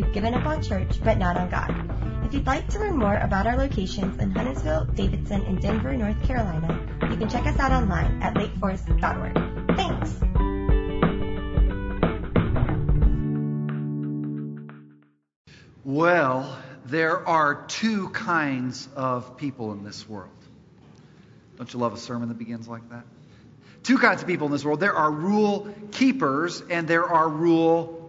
we've given up on church, but not on God. If you'd like to learn more about our locations in Huntersville, Davidson, and Denver, North Carolina, you can check us out online at lakeforest.org. Thanks! Well, there are two kinds of people in this world. Don't you love a sermon that begins like that? Two kinds of people in this world. There are rule keepers and there are rule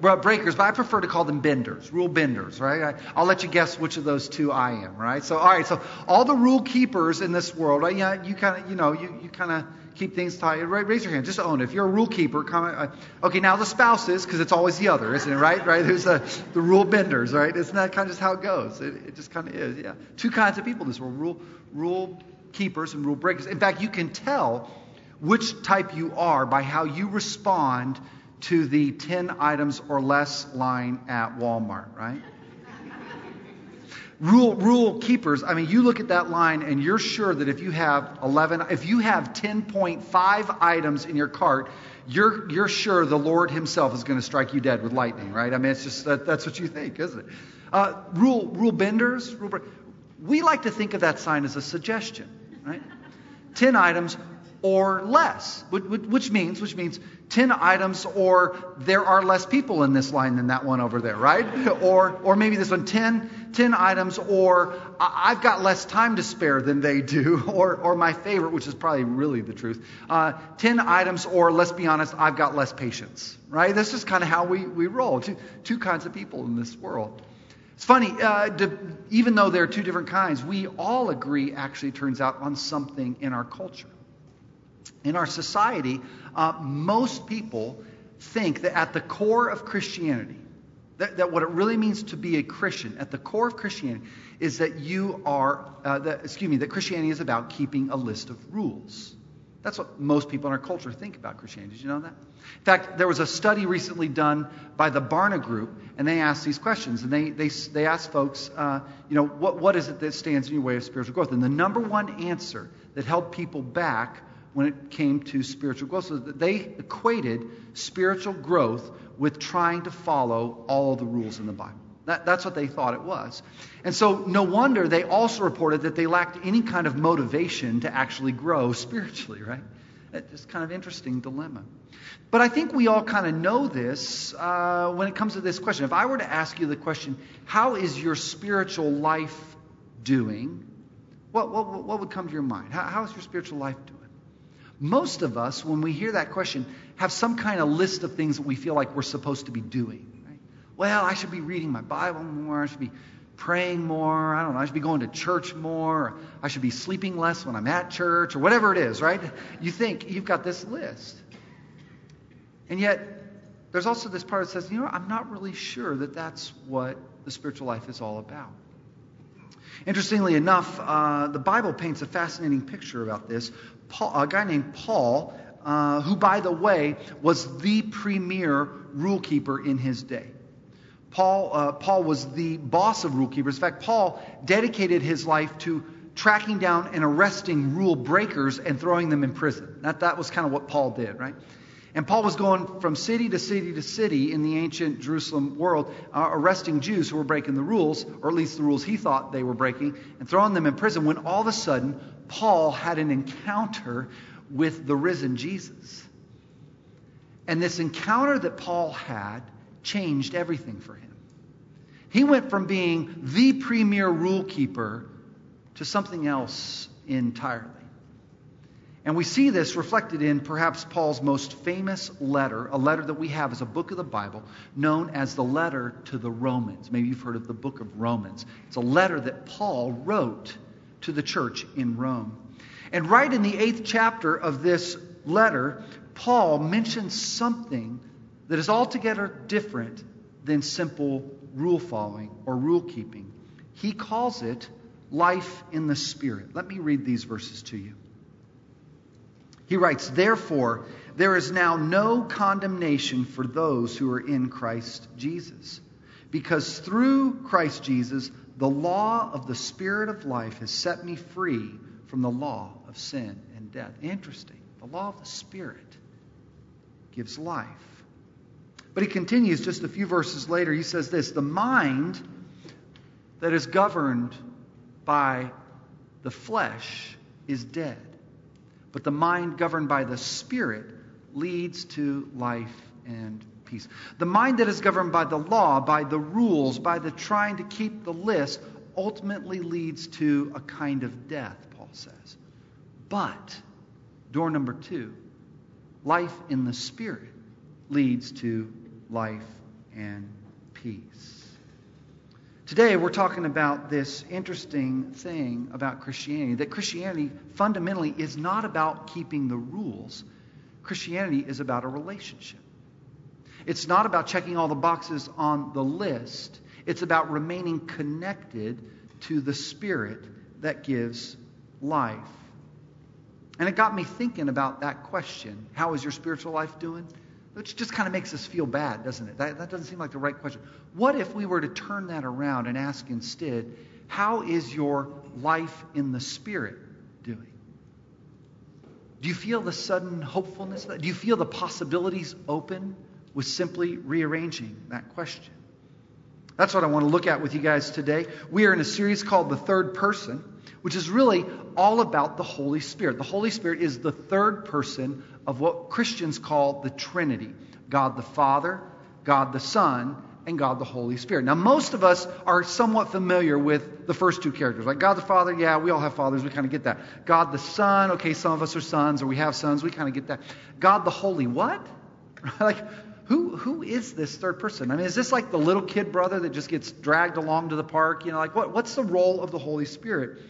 breakers, but I prefer to call them benders, rule benders, right? I, will let you guess which of those two I am, right? So, all right, so all the rule keepers in this world, right, yeah, you kind of, you know, you, you kind of keep things tight. Raise your hand, just own it. If you're a rule keeper, comment. Uh, okay, now the spouses, because it's always the other, isn't it, right? Right? There's the, the rule benders, right? Isn't that kind of just how it goes? It, it just kind of is, yeah. Two kinds of people in this world, rule, rule keepers and rule breakers. In fact, you can tell which type you are by how you respond to the 10 items or less line at Walmart, right? rule rule keepers i mean you look at that line and you're sure that if you have 11 if you have 10.5 items in your cart you're you're sure the lord himself is going to strike you dead with lightning right? I mean it's just that, that's what you think isn't it? Uh, rule rule benders rule, we like to think of that sign as a suggestion right? 10 items or less, which means, which means 10 items or there are less people in this line than that one over there, right? or, or maybe this one, 10, 10 items or I've got less time to spare than they do, or, or my favorite, which is probably really the truth, uh, 10 items or let's be honest, I've got less patience, right? This is kind of how we, we roll. Two, two kinds of people in this world. It's funny, uh, to, even though there are two different kinds, we all agree, actually, turns out, on something in our culture. In our society, uh, most people think that at the core of Christianity, that, that, what it really means to be a Christian, at the core of Christianity, is that you are, uh, that, excuse me, that Christianity is about keeping a list of rules. That's what most people in our culture think about Christianity. Did you know that? In fact, there was a study recently done by the Barna Group, and they asked these questions. And they, they, they asked folks, uh, you know, what, what is it that stands in your way of spiritual growth? And the number one answer that held people back when it came to spiritual growth. So they equated spiritual growth with trying to follow all the rules in the Bible. That, that's what they thought it was. And so, no wonder they also reported that they lacked any kind of motivation to actually grow spiritually, right? That's kind of interesting dilemma. But I think we all kind of know this uh, when it comes to this question. If I were to ask you the question, how is your spiritual life doing? What, what, what would come to your mind? How, how is your spiritual life doing? Most of us, when we hear that question, have some kind of list of things that we feel like we're supposed to be doing. Right? Well, I should be reading my Bible more. I should be praying more. I don't know. I should be going to church more. I should be sleeping less when I'm at church or whatever it is, right? You think you've got this list. And yet, there's also this part that says, you know, I'm not really sure that that's what the spiritual life is all about. Interestingly enough, uh, the Bible paints a fascinating picture about this. Paul, a guy named Paul, uh, who, by the way, was the premier rule keeper in his day. Paul, uh, Paul was the boss of rule keepers. In fact, Paul dedicated his life to tracking down and arresting rule breakers and throwing them in prison. That, that was kind of what Paul did, right? And Paul was going from city to city to city in the ancient Jerusalem world, uh, arresting Jews who were breaking the rules, or at least the rules he thought they were breaking, and throwing them in prison when all of a sudden Paul had an encounter with the risen Jesus. And this encounter that Paul had changed everything for him. He went from being the premier rule keeper to something else entirely. And we see this reflected in perhaps Paul's most famous letter, a letter that we have as a book of the Bible, known as the letter to the Romans. Maybe you've heard of the book of Romans. It's a letter that Paul wrote to the church in Rome. And right in the eighth chapter of this letter, Paul mentions something that is altogether different than simple rule following or rule keeping. He calls it life in the Spirit. Let me read these verses to you. He writes, Therefore, there is now no condemnation for those who are in Christ Jesus. Because through Christ Jesus, the law of the Spirit of life has set me free from the law of sin and death. Interesting. The law of the Spirit gives life. But he continues just a few verses later. He says this The mind that is governed by the flesh is dead, but the mind governed by the Spirit leads to life and peace. The mind that is governed by the law, by the rules, by the trying to keep the list, ultimately leads to a kind of death, Paul says. But, door number two, life in the Spirit leads to life and peace. Today, we're talking about this interesting thing about Christianity that Christianity fundamentally is not about keeping the rules, Christianity is about a relationship. It's not about checking all the boxes on the list, it's about remaining connected to the Spirit that gives life. And it got me thinking about that question How is your spiritual life doing? Which just kind of makes us feel bad, doesn't it? That, that doesn't seem like the right question. What if we were to turn that around and ask instead, How is your life in the Spirit doing? Do you feel the sudden hopefulness? Do you feel the possibilities open with simply rearranging that question? That's what I want to look at with you guys today. We are in a series called The Third Person, which is really all about the Holy Spirit. The Holy Spirit is the third person of what Christians call the Trinity God the Father, God the Son, and God the Holy Spirit. Now, most of us are somewhat familiar with the first two characters. Like God the Father, yeah, we all have fathers, we kind of get that. God the Son, okay, some of us are sons, or we have sons, we kind of get that. God the Holy, what? like, who, who is this third person? I mean, is this like the little kid brother that just gets dragged along to the park? You know, like what, what's the role of the Holy Spirit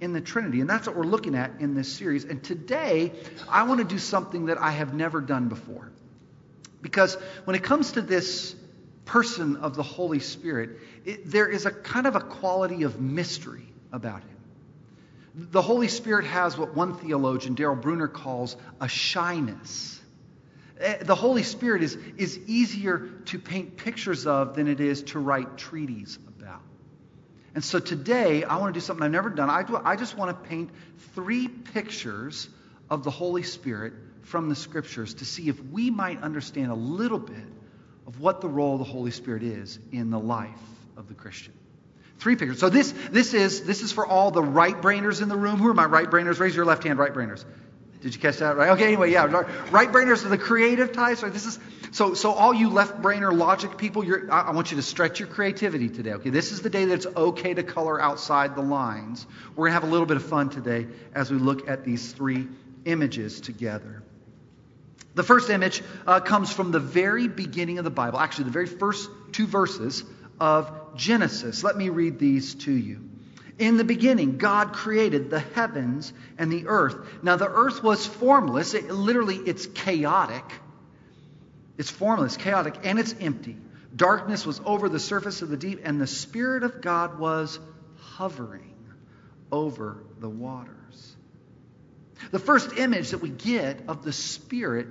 in the Trinity? And that's what we're looking at in this series. And today, I want to do something that I have never done before. Because when it comes to this person of the Holy Spirit, it, there is a kind of a quality of mystery about him. The Holy Spirit has what one theologian, Dale Bruner, calls a shyness. Eh, the Holy Spirit is, is easier to paint pictures of than it is to write treaties about. And so today, I want to do something I've never done. I, do, I just want to paint three pictures of the Holy Spirit from the Scriptures to see if we might understand a little bit of what the role of the Holy Spirit is in the life of the Christian. Three pictures. So this, this, is, this is for all the right brainers in the room. Who are my right brainers? Raise your left hand, right brainers. Did you catch that right? Okay, anyway, yeah. Right brainers are the creative types. Right? This is so so all you left brainer logic people, I, I want you to stretch your creativity today. Okay, this is the day that it's okay to color outside the lines. We're gonna have a little bit of fun today as we look at these three images together. The first image uh, comes from the very beginning of the Bible, actually, the very first two verses of Genesis. Let me read these to you. In the beginning, God created the heavens and the earth. Now, the earth was formless. It, literally, it's chaotic. It's formless, chaotic, and it's empty. Darkness was over the surface of the deep, and the Spirit of God was hovering over the waters. The first image that we get of the Spirit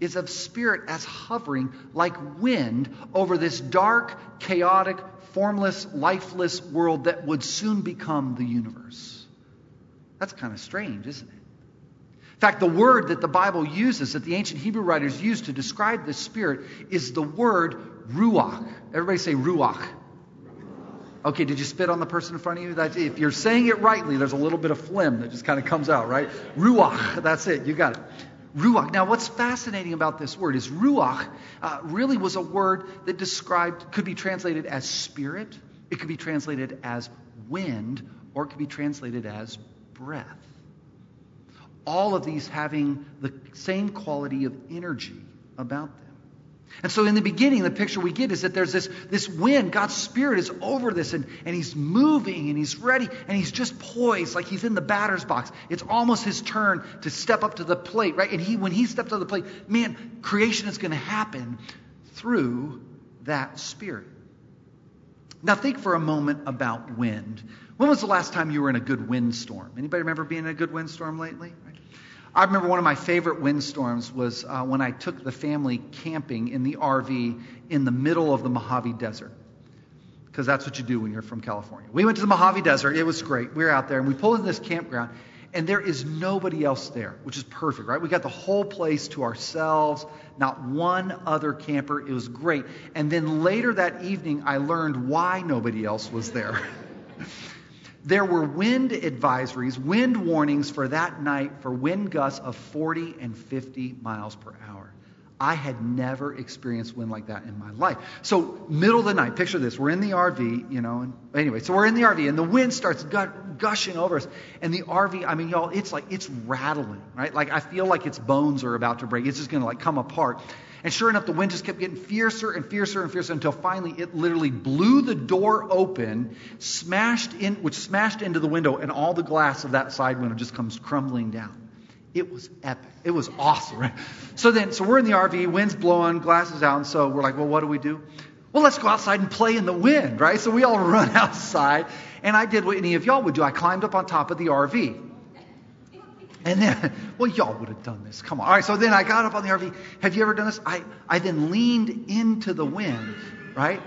is of Spirit as hovering like wind over this dark, chaotic, formless, lifeless world that would soon become the universe. That's kind of strange, isn't it? In fact, the word that the Bible uses, that the ancient Hebrew writers used to describe this spirit, is the word ruach. Everybody say ruach. Okay, did you spit on the person in front of you? If you're saying it rightly, there's a little bit of phlegm that just kind of comes out, right? Ruach, that's it, you got it. Ruach. Now, what's fascinating about this word is ruach uh, really was a word that described, could be translated as spirit, it could be translated as wind, or it could be translated as breath. All of these having the same quality of energy about them. And so in the beginning, the picture we get is that there's this, this wind. God's Spirit is over this, and, and He's moving, and He's ready, and He's just poised like He's in the batter's box. It's almost His turn to step up to the plate, right? And he, when He steps up to the plate, man, creation is going to happen through that Spirit. Now think for a moment about wind. When was the last time you were in a good windstorm? Anybody remember being in a good windstorm lately? I remember one of my favorite windstorms was uh, when I took the family camping in the RV in the middle of the Mojave Desert. Because that's what you do when you're from California. We went to the Mojave Desert. It was great. We were out there and we pulled in this campground. and there is nobody else there, which is perfect, right? We got the whole place to ourselves, not one other camper. It was great. And then later that evening, I learned why nobody else was there. there were wind advisories, wind warnings for that night for wind gusts of 40 and 50 miles per hour. I had never experienced wind like that in my life. So, middle of the night, picture this. We're in the RV, you know, and anyway, so we're in the RV and the wind starts gushing over us. And the RV, I mean, y'all, it's like, it's rattling, right? Like, I feel like its bones are about to break. It's just going to like come apart. And sure enough, the wind just kept getting fiercer and fiercer and fiercer until finally it literally blew the door open, smashed in, which smashed into the window, and all the glass of that side window just comes crumbling down. It was epic. It was awesome, right? So then, so we're in the RV, wind's blowing, glasses out, and so we're like, well, what do we do? Well, let's go outside and play in the wind, right? So we all run outside, and I did what any of y'all would do. I climbed up on top of the RV. And then, well, y'all would have done this. Come on. All right, so then I got up on the RV. Have you ever done this? I, I then leaned into the wind, right?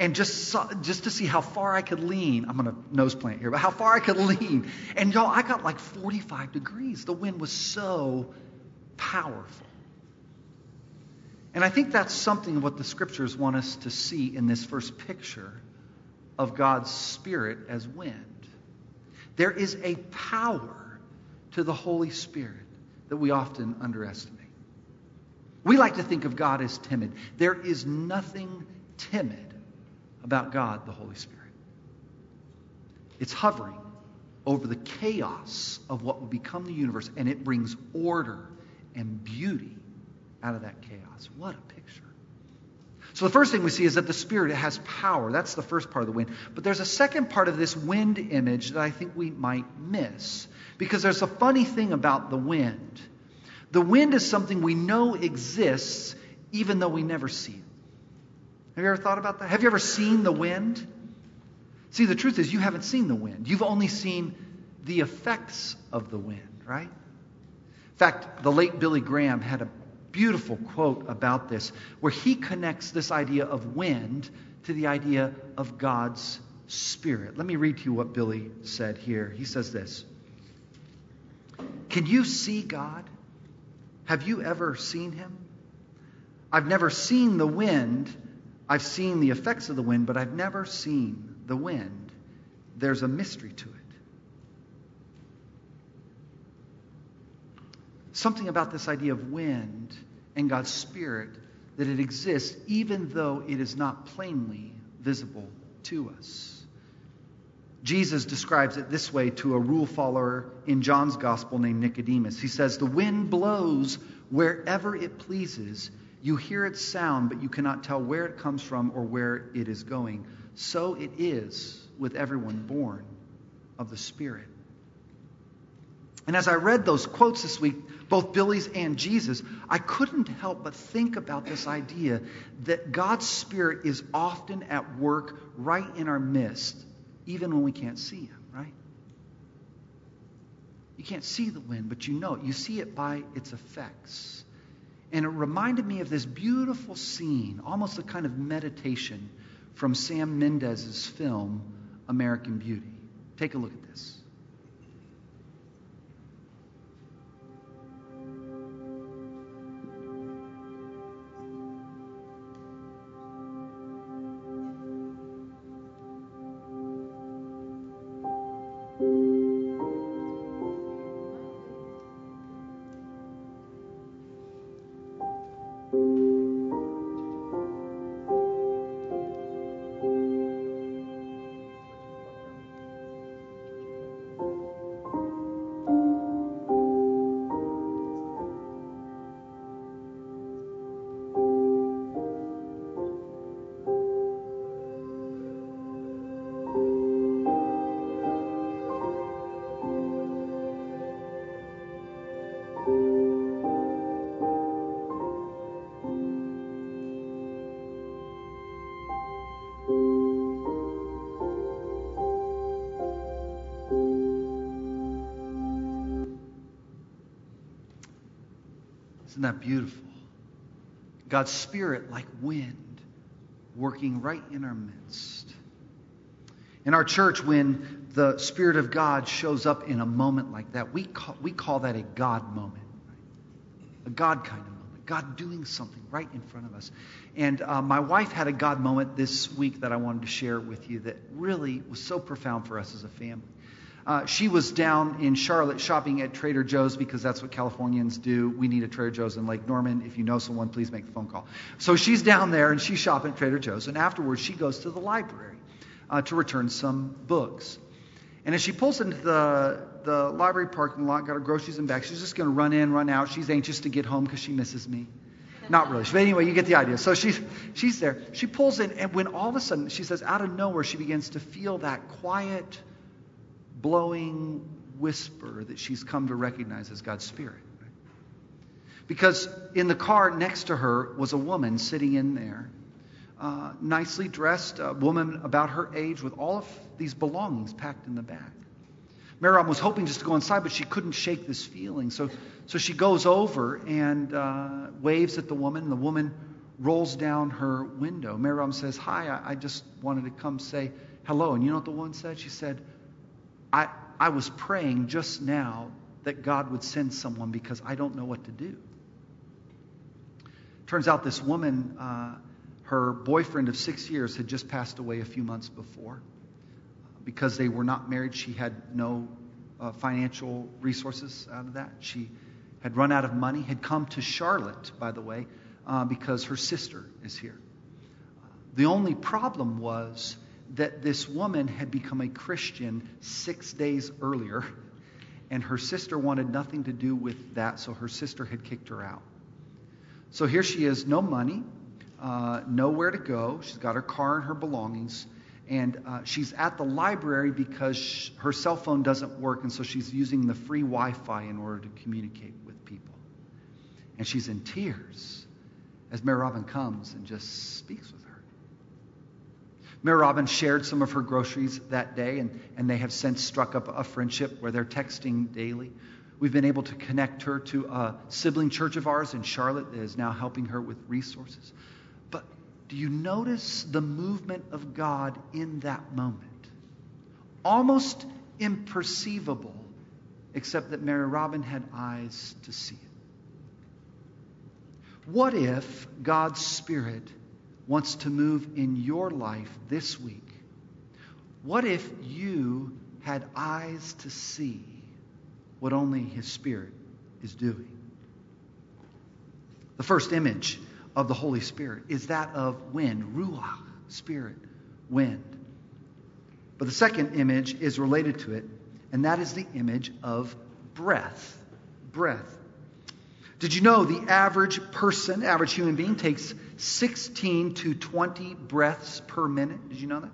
and just saw, just to see how far I could lean. I'm going to nose plant here, but how far I could lean. And y'all, I got like 45 degrees. The wind was so powerful. And I think that's something what the scriptures want us to see in this first picture of God's Spirit as wind. There is a power to the Holy Spirit that we often underestimate. We like to think of God as timid. There is nothing timid about God, the Holy Spirit. It's hovering over the chaos of what will become the universe, and it brings order and beauty out of that chaos. What a picture. So, the first thing we see is that the Spirit has power. That's the first part of the wind. But there's a second part of this wind image that I think we might miss. Because there's a funny thing about the wind. The wind is something we know exists even though we never see it. Have you ever thought about that? Have you ever seen the wind? See, the truth is, you haven't seen the wind. You've only seen the effects of the wind, right? In fact, the late Billy Graham had a beautiful quote about this where he connects this idea of wind to the idea of God's Spirit. Let me read to you what Billy said here. He says this Can you see God? Have you ever seen him? I've never seen the wind I've seen the effects of the wind, but I've never seen the wind. There's a mystery to it. Something about this idea of wind and God's Spirit that it exists even though it is not plainly visible to us. Jesus describes it this way to a rule follower in John's gospel named Nicodemus. He says, The wind blows wherever it pleases you hear its sound, but you cannot tell where it comes from or where it is going. So it is with everyone born of the Spirit. And as I read those quotes this week, both Billy's and Jesus, I couldn't help but think about this idea that God's Spirit is often at work right in our midst, even when we can't see Him, right? You can't see the wind, but you know it. You see it by its effects. And it reminded me of this beautiful scene, almost a kind of meditation from Sam Mendes's film, American Beauty. Take a look at this. Isn't that beautiful? God's Spirit, like wind, working right in our midst. In our church, when the Spirit of God shows up in a moment like that, we call, we call that a God moment, a God kind of moment, God doing something right in front of us. And uh, my wife had a God moment this week that I wanted to share with you that really was so profound for us as a family. Uh, she was down in Charlotte shopping at Trader Joe's because that's what Californians do. We need a Trader Joe's in Lake Norman. If you know someone, please make the phone call. So she's down there and she's shopping at Trader Joe's. And afterwards, she goes to the library uh, to return some books. And as she pulls into the, the library parking lot, got her groceries and bags, she's just going to run in, run out. She's anxious to get home because she misses me. Not really. But anyway, you get the idea. So she's, she's there. She pulls in, and when all of a sudden, she says, out of nowhere, she begins to feel that quiet, blowing whisper that she's come to recognize as God's Spirit. Because in the car next to her was a woman sitting in there, uh, nicely dressed, a woman about her age with all of these belongings packed in the back. Miriam was hoping just to go inside, but she couldn't shake this feeling. So, so she goes over and uh, waves at the woman. The woman rolls down her window. Miriam says, Hi, I, I just wanted to come say hello. And you know what the woman said? She said, I, I was praying just now that God would send someone because I don't know what to do. Turns out this woman, uh, her boyfriend of six years, had just passed away a few months before. Because they were not married, she had no uh, financial resources out of that. She had run out of money, had come to Charlotte, by the way, uh, because her sister is here. The only problem was that this woman had become a Christian six days earlier, and her sister wanted nothing to do with that, so her sister had kicked her out. So here she is, no money, uh, nowhere to go. She's got her car and her belongings, and uh, she's at the library because her cell phone doesn't work, and so she's using the free Wi Fi in order to communicate with people. And she's in tears as Mary Robin comes and just speaks with Mary Robin shared some of her groceries that day, and, and they have since struck up a friendship where they're texting daily. We've been able to connect her to a sibling church of ours in Charlotte that is now helping her with resources. But do you notice the movement of God in that moment? Almost imperceivable, except that Mary Robin had eyes to see it. What if God's Spirit wants to move in your life this week, what if you had eyes to see what only His Spirit is doing? The first image of the Holy Spirit is that of wind, ruach, spirit, wind. But the second image is related to it, and that is the image of breath. Breath. Did you know the average person, average human being, takes 16 to 20 breaths per minute? Did you know that?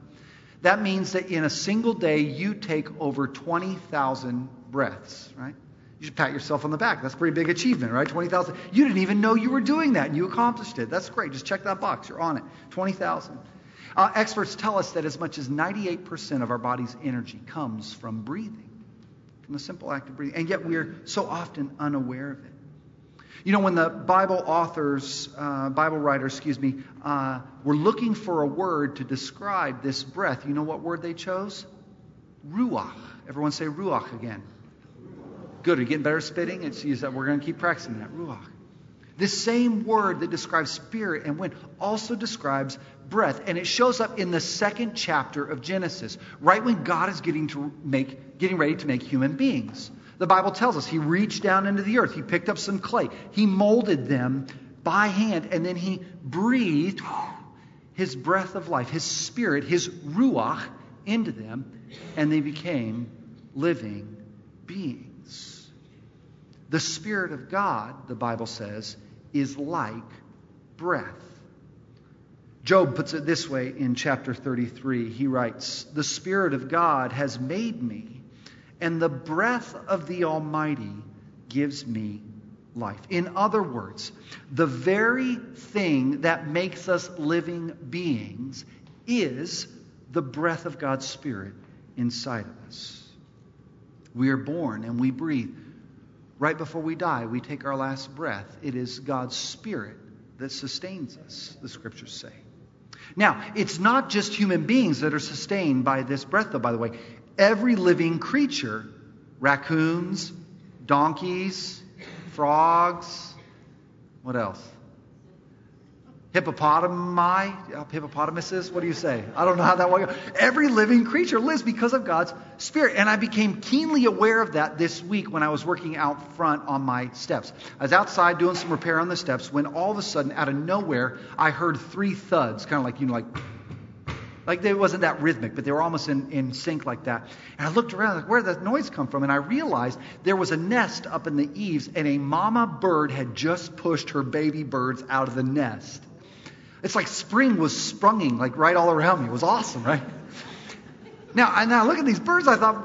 That means that in a single day, you take over 20,000 breaths, right? You should pat yourself on the back. That's a pretty big achievement, right? 20,000. You didn't even know you were doing that, and you accomplished it. That's great. Just check that box. You're on it. 20,000. Uh, experts tell us that as much as 98% of our body's energy comes from breathing, from the simple act of breathing. And yet we're so often unaware of it. You know, when the Bible authors, uh, Bible writers, excuse me, uh, were looking for a word to describe this breath, you know what word they chose? Ruach. Everyone say ruach again. Good. Are you getting better spitting? It's used that. We're going to keep practicing that. Ruach. This same word that describes spirit and wind also describes breath, and it shows up in the second chapter of Genesis, right when God is getting to make, getting ready to make human beings. The Bible tells us he reached down into the earth, he picked up some clay, he molded them by hand, and then he breathed his breath of life, his spirit, his ruach into them, and they became living beings. The Spirit of God, the Bible says, is like breath. Job puts it this way in chapter 33. He writes, The Spirit of God has made me and the breath of the Almighty gives me life. In other words, the very thing that makes us living beings is the breath of God's Spirit inside of us. We are born and we breathe. Right before we die, we take our last breath. It is God's Spirit that sustains us, the scriptures say. Now, it's not just human beings that are sustained by this breath, though, by the way every living creature raccoons, donkeys, frogs, what else? hippopotami, uh, hippopotamuses, what do you say? I don't know how that works. Every living creature lives because of God's Spirit. And I became keenly aware of that this week when I was working out front on my steps. I was outside doing some repair on the steps when all of a sudden, out of nowhere, I heard three thuds, kind of like, you know, like, like it wasn't that rhythmic, but they were almost in, in sync like that. And I looked around, like, where did that noise come from? And I realized there was a nest up in the eaves, and a mama bird had just pushed her baby birds out of the nest. It's like spring was sprunging like right all around me. It was awesome, right? Now, I now look at these birds. I thought,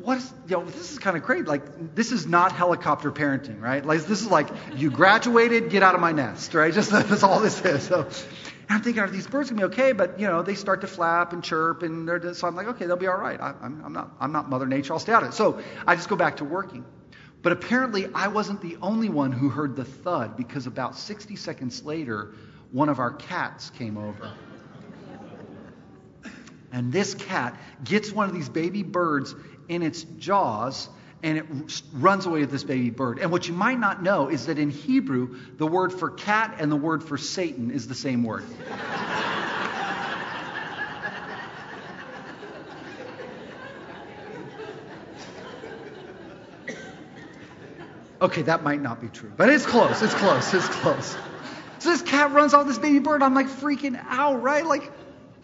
what is, you know, this is kind of crazy. Like, this is not helicopter parenting, right? Like, this is like, you graduated, get out of my nest, right? Just that's all this is. So, I'm thinking, are these birds gonna be okay? But you know, they start to flap and chirp, and they're just, so I'm like, okay, they'll be all right. I, I'm, I'm not, I'm not Mother Nature. I'll stay out of it. So I just go back to working. But apparently, I wasn't the only one who heard the thud because about 60 seconds later, one of our cats came over. And this cat gets one of these baby birds in its jaws and it runs away with this baby bird. And what you might not know is that in Hebrew, the word for cat and the word for Satan is the same word. Okay, that might not be true, but it's close. It's close. It's close. So this cat runs off this baby bird. I'm like freaking out, right? Like,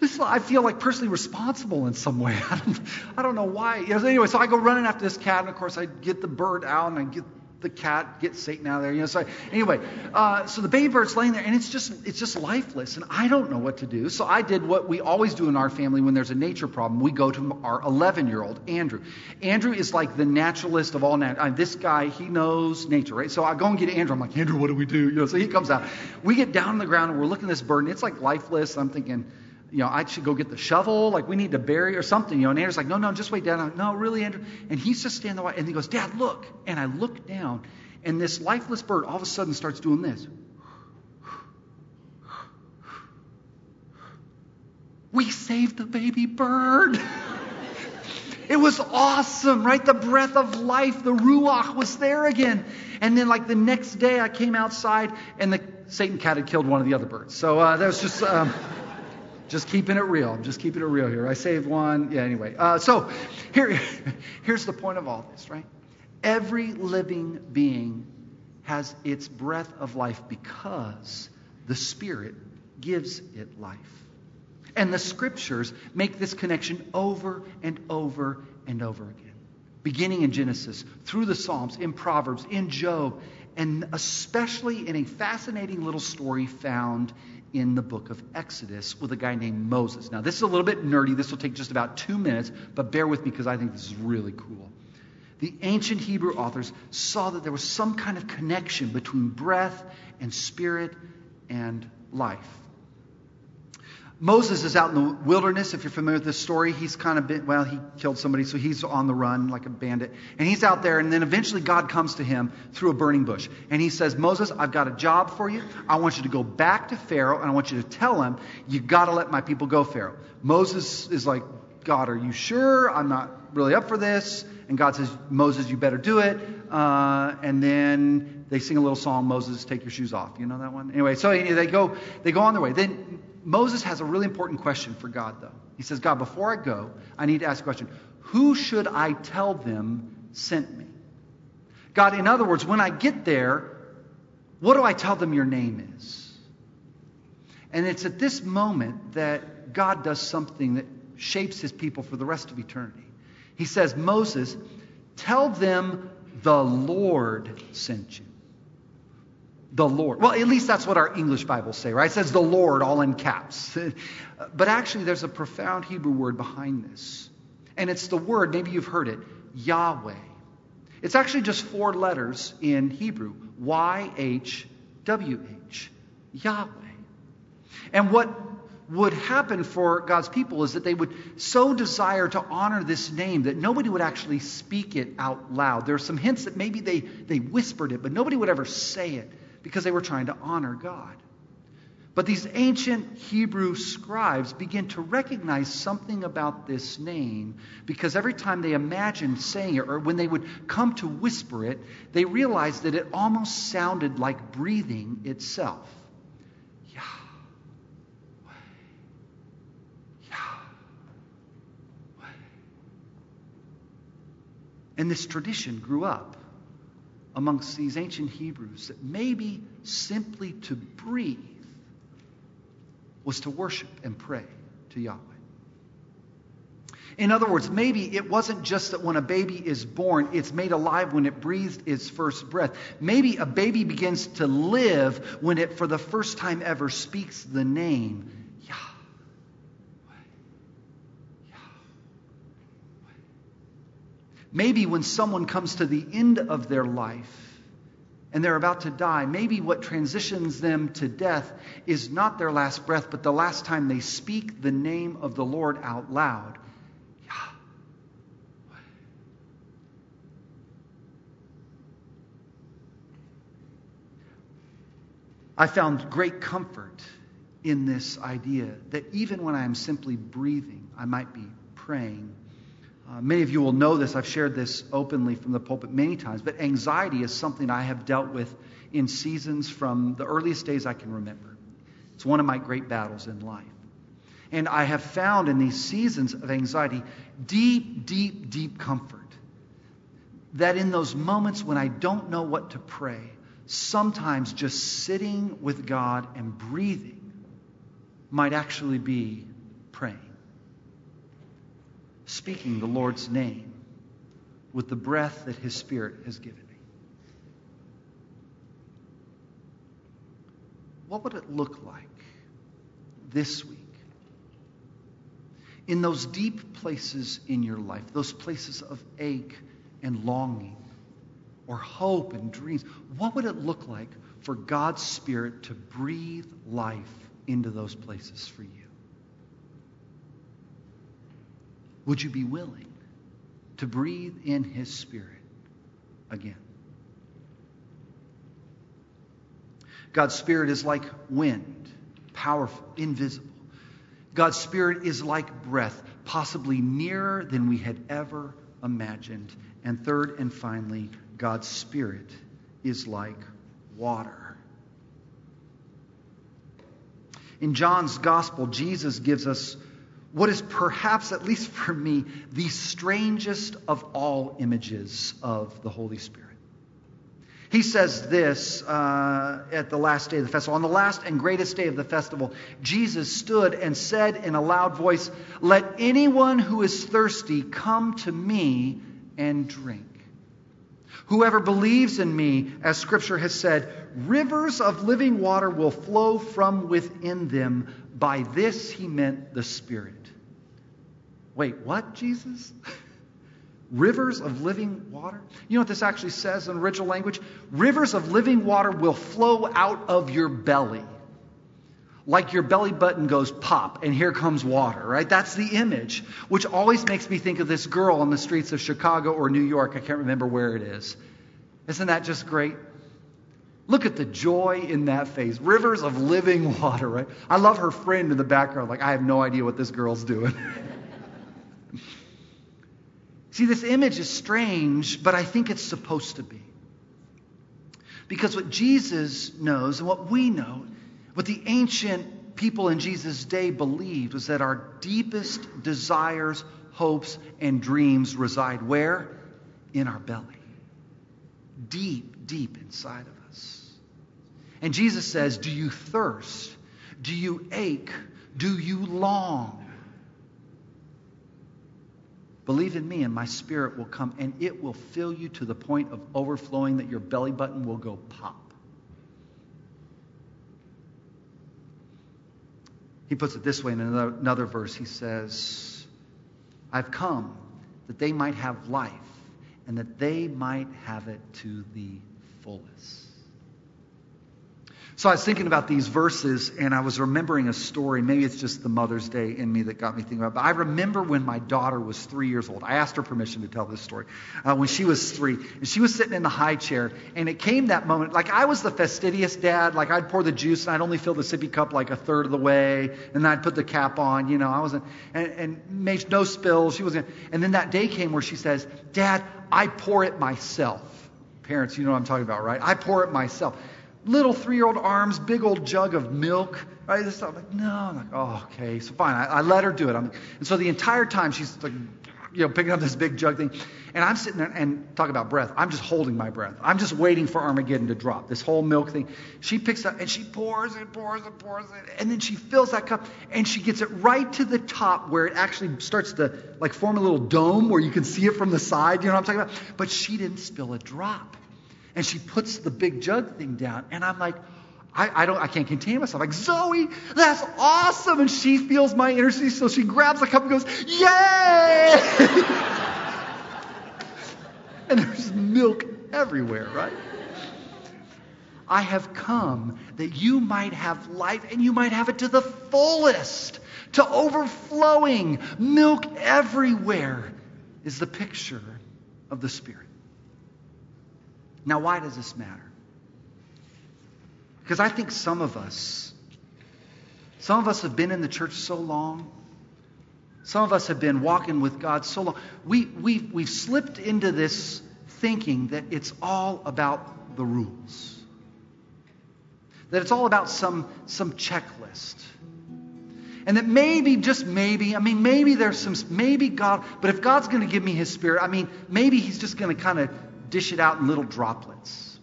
this, I feel like personally responsible in some way. I don't, I don't know why. You know, anyway, so I go running after this cat, and of course I get the bird out and I get the cat, get Satan out of there. You know, so I, anyway, uh, so the baby bird's laying there, and it's just it's just lifeless, and I don't know what to do. So I did what we always do in our family when there's a nature problem. We go to our 11 year old Andrew. Andrew is like the naturalist of all nat- uh, This guy, he knows nature, right? So I go and get Andrew. I'm like, Andrew, what do we do? You know, so he comes out. We get down on the ground and we're looking at this bird, and it's like lifeless. I'm thinking you know, I should go get the shovel. Like, we need to bury or something. You know, and Andrew's like, no, no, just wait down. Like, no, really, Andrew. And he's just standing there. And he goes, Dad, look. And I look down, and this lifeless bird all of a sudden starts doing this. We saved the baby bird. It was awesome, right? The breath of life, the ruach was there again. And then, like the next day, I came outside, and the Satan cat had killed one of the other birds. So uh, that was just. Um, just keeping it real. I'm just keeping it real here. I saved one. Yeah, anyway. Uh, so here, here's the point of all this, right? Every living being has its breath of life because the Spirit gives it life. And the scriptures make this connection over and over and over again. Beginning in Genesis, through the Psalms, in Proverbs, in Job, and especially in a fascinating little story found in the book of Exodus with a guy named Moses. Now, this is a little bit nerdy. This will take just about two minutes, but bear with me because I think this is really cool. The ancient Hebrew authors saw that there was some kind of connection between breath and spirit and life. Moses is out in the wilderness. If you're familiar with this story, he's kind of been, well, he killed somebody, so he's on the run like a bandit. And he's out there, and then eventually God comes to him through a burning bush. And he says, Moses, I've got a job for you. I want you to go back to Pharaoh, and I want you to tell him, you got to let my people go, Pharaoh. Moses is like, God, are you sure? I'm not really up for this. And God says, Moses, you better do it. Uh, and then they sing a little song, Moses, take your shoes off. You know that one? Anyway, so they go, they go on their way. Then Moses has a really important question for God, though. He says, God, before I go, I need to ask a question. Who should I tell them sent me? God, in other words, when I get there, what do I tell them your name is? And it's at this moment that God does something that shapes his people for the rest of eternity. He says, Moses, tell them the Lord sent you the Lord. Well, at least that's what our English Bibles say, right? It says the Lord all in caps. But actually, there's a profound Hebrew word behind this. And it's the word, maybe you've heard it, Yahweh. It's actually just four letters in Hebrew Y H W H. Yahweh. And what would happen for God's people is that they would so desire to honor this name that nobody would actually speak it out loud. There are some hints that maybe they, they whispered it, but nobody would ever say it because they were trying to honor God. But these ancient Hebrew scribes begin to recognize something about this name because every time they imagined saying it, or when they would come to whisper it, they realized that it almost sounded like breathing itself. Yahweh. Yahweh. And this tradition grew up amongst these ancient Hebrews that maybe simply to breathe was to worship and pray to Yahweh. In other words, maybe it wasn't just that when a baby is born, it's made alive when it breathed its first breath. Maybe a baby begins to live when it, for the first time ever, speaks the name Yahweh. Yahweh. Maybe when someone comes to the end of their life, and they're about to die, maybe what transitions them to death is not their last breath, but the last time they speak the name of the Lord out loud. I found great comfort in this idea that even when I am simply breathing, I might be praying uh, many of you will know this. I've shared this openly from the pulpit many times, but anxiety is something I have dealt with in seasons from the earliest days I can remember. It's one of my great battles in life. And I have found in these seasons of anxiety deep, deep, deep comfort. That in those moments when I don't know what to pray, sometimes just sitting with God and breathing might actually be praying speaking the Lord's name with the breath that His Spirit has given me. What would it look like this week in those deep places in your life, those places of ache and longing or hope and dreams? What would it look like for God's Spirit to breathe life into those places for you? Would you be willing to breathe in His Spirit again? God's Spirit is like wind, powerful, invisible. God's Spirit is like breath, possibly nearer than we had ever imagined. And third and finally, God's Spirit is like water. In John's Gospel, Jesus gives us what is perhaps, at least for me, the strangest of all images of the Holy Spirit. He says this uh, at the last day of the festival. On the last and greatest day of the festival, Jesus stood and said in a loud voice, Let anyone who is thirsty come to me and drink. Whoever believes in me, as Scripture has said, rivers of living water will flow from within them. By this he meant the Spirit. Wait, what, Jesus? Rivers of living water? You know what this actually says in original language? Rivers of living water will flow out of your belly. Like your belly button goes pop, and here comes water, right? That's the image, which always makes me think of this girl on the streets of Chicago or New York. I can't remember where it is. Isn't that just great? Look at the joy in that face. Rivers of living water, right? I love her friend in the background. Like, I have no idea what this girl's doing. See, this image is strange, but I think it's supposed to be. Because what Jesus knows and what we know, what the ancient people in Jesus' day believed, was that our deepest desires, hopes, and dreams reside where? In our belly. Deep, deep inside of us. And Jesus says, Do you thirst? Do you ache? Do you long? Believe in me, and my spirit will come, and it will fill you to the point of overflowing that your belly button will go pop. He puts it this way in another, another verse. He says, I've come that they might have life, and that they might have it to the fullest. So I was thinking about these verses and I was remembering a story. Maybe it's just the Mother's Day in me that got me thinking about it. But I remember when my daughter was three years old. I asked her permission to tell this story. Uh, when she was three, and she was sitting in the high chair, and it came that moment. Like I was the fastidious dad. Like I'd pour the juice and I'd only fill the sippy cup like a third of the way, and I'd put the cap on. You know, I wasn't, and, and made no spills. She wasn't. And then that day came where she says, "Dad, I pour it myself." Parents, you know what I'm talking about, right? I pour it myself little three year old arms, big old jug of milk. Right? I'm like, no. I'm like, oh, okay. So fine. I, I let her do it. I'm, and so the entire time she's like, you know, picking up this big jug thing. And I'm sitting there and talk about breath. I'm just holding my breath. I'm just waiting for Armageddon to drop. This whole milk thing. She picks up and she pours and pours and pours it. And then she fills that cup and she gets it right to the top where it actually starts to like form a little dome where you can see it from the side. You know what I'm talking about? But she didn't spill a drop. And she puts the big jug thing down. And I'm like, I, I, don't I can't contain myself. Like, Zoe, that's awesome. And she feels my energy, so she grabs the cup and goes, Yay! and there's milk everywhere, right? I have come that you might have life and you might have it to the fullest, to overflowing. Milk everywhere is the picture of the Spirit. Now, why does this matter? Because I think some of us, some of us have been in the church so long, some of us have been walking with God so long, we, we, we've slipped into this thinking that it's all about the rules, that it's all about some, some checklist. And that maybe, just maybe, I mean, maybe there's some, maybe God, but if God's going to give me His Spirit, I mean, maybe He's just going to kind of dish it out in little droplets.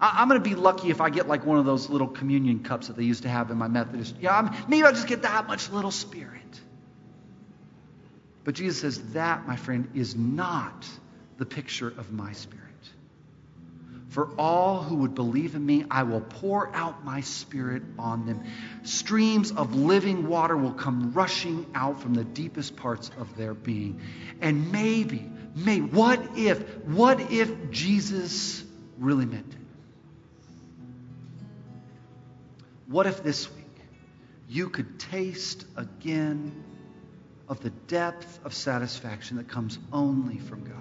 I, am going to be lucky if I get like one of those little communion cups that they used to have in my Methodist. Yeah, I'm, maybe I'll just get that much little spirit. But Jesus says that, my friend, is not the picture of my spirit. For all who would believe in me, I will pour out my spirit on them. Streams of living water will come rushing out from the deepest parts of their being. And maybe, May, what if, what if Jesus really meant it? What if this week you could taste again of the depth of satisfaction that comes only from God?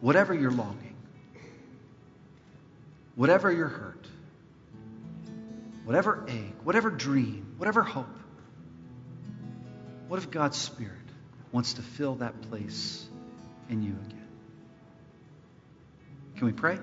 Whatever your longing, whatever your hurt, whatever ache, whatever dream, whatever hope, what if God's Spirit wants to fill that place in you again. Can we pray?